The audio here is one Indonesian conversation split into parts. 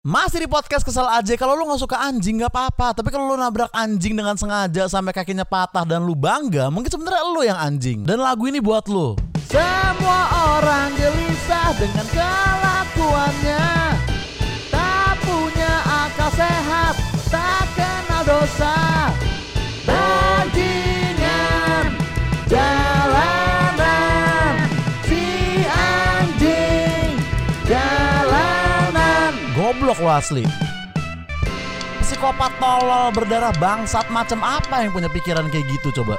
Masih di podcast kesel aja. Kalau lu nggak suka anjing nggak apa-apa. Tapi kalau lu nabrak anjing dengan sengaja sampai kakinya patah dan lu bangga mungkin sebenarnya lu yang anjing. Dan lagu ini buat lu. Semua orang gelisah dengan kelakuannya goblok lo asli. Psikopat tolol berdarah bangsat macam apa yang punya pikiran kayak gitu coba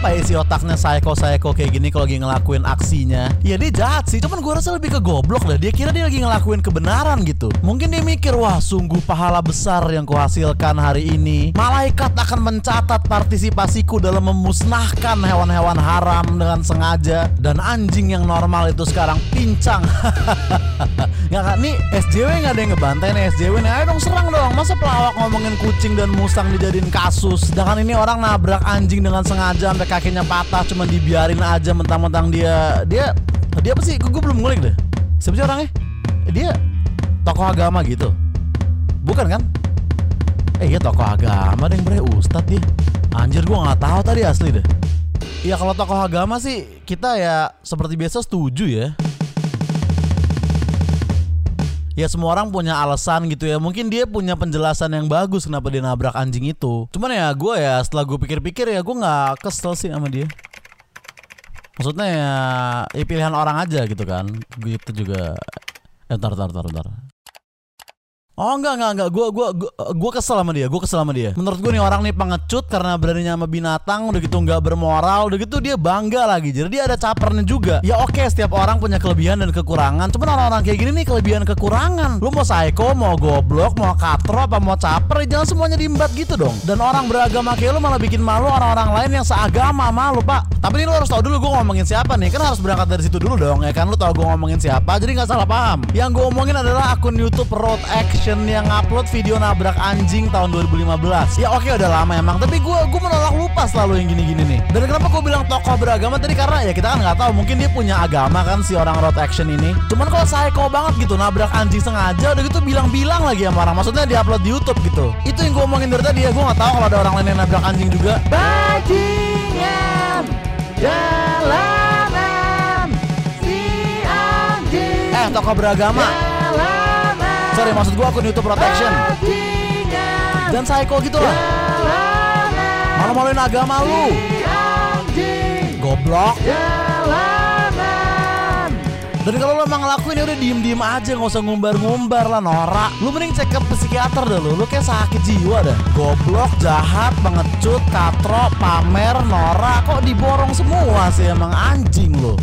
apa isi otaknya psycho-psycho kayak gini kalau lagi ngelakuin aksinya? Ya dia jahat sih, cuman gue rasa lebih ke goblok dah. Dia kira dia lagi ngelakuin kebenaran gitu. Mungkin dia mikir, wah sungguh pahala besar yang kuhasilkan hari ini. Malaikat akan mencatat partisipasiku dalam memusnahkan hewan-hewan haram dengan sengaja. Dan anjing yang normal itu sekarang pincang. Nggak kan, nih SJW nggak ada yang ngebantai nih SJW nih. Ayo dong serang dong. Masa pelawak ngomongin kucing dan musang dijadiin kasus. Sedangkan ini orang nabrak anjing dengan sengaja sampai kakinya patah cuma dibiarin aja mentang-mentang dia dia dia apa sih? Gue belum ngulik deh. Siapa sih orangnya? Eh, Dia tokoh agama gitu. Bukan kan? Eh iya tokoh agama deh bener ustad dia. Anjir gue nggak tahu tadi asli deh. Ya kalau tokoh agama sih kita ya seperti biasa setuju ya. Ya semua orang punya alasan gitu ya. Mungkin dia punya penjelasan yang bagus Kenapa dia nabrak anjing itu. Cuman ya gue ya setelah gue pikir-pikir ya Gue gak kesel sih sama dia. Maksudnya ya, ya pilihan orang aja gitu kan. Gitu juga Eh ntar ntar ntar ntar Oh enggak enggak enggak. Gua gua, gua kesel sama dia gue kesel sama dia. Menurut gue nih orang nih pengecut karena beraninya sama binatang udah gitu nggak bermoral udah gitu dia bangga lagi. Jadi dia ada capernya juga. Ya oke setiap orang punya kelebihan dan kekurangan. Cuman orang-orang kayak gini nih kelebihan kekurangan. Lu mau psycho mau goblok mau katro apa mau caper ya jangan semuanya diembat gitu dong. Dan orang beragama kayak lu malah bikin malu orang-orang lain yang seagama malu pak. Tapi ini lu harus tahu dulu gue ngomongin siapa nih. Kan harus berangkat dari situ dulu dong ya kan? Lu tahu gue ngomongin siapa jadi nggak salah paham. Yang gue omongin adalah akun YouTube Road Action yang upload video nabrak anjing tahun 2015 ya oke udah lama emang tapi gue gue menolak lupa selalu yang gini-gini nih. Dan kenapa gue bilang tokoh beragama? Tadi karena ya kita kan nggak tahu mungkin dia punya agama kan si orang Road Action ini. Cuman kalau psycho banget gitu nabrak anjing sengaja udah gitu bilang-bilang lagi sama orang. Maksudnya di upload di YouTube gitu. Itu yang gue omongin dari tadi ya gue nggak tahu kalau ada orang lain yang nabrak anjing juga. Bajingan jalanan si anjing. Eh tokoh beragama sorry maksud gue akun YouTube Protection dan psycho gitu lah malu-maluin agama lu goblok dan kalau lo emang ngelakuin ya udah diem-diem aja nggak usah ngumbar-ngumbar lah norak. Lu mending cek ke psikiater dah lu, lu kayak sakit jiwa dah. Goblok, jahat, pengecut, katro, pamer, norak, kok diborong semua sih emang anjing lo.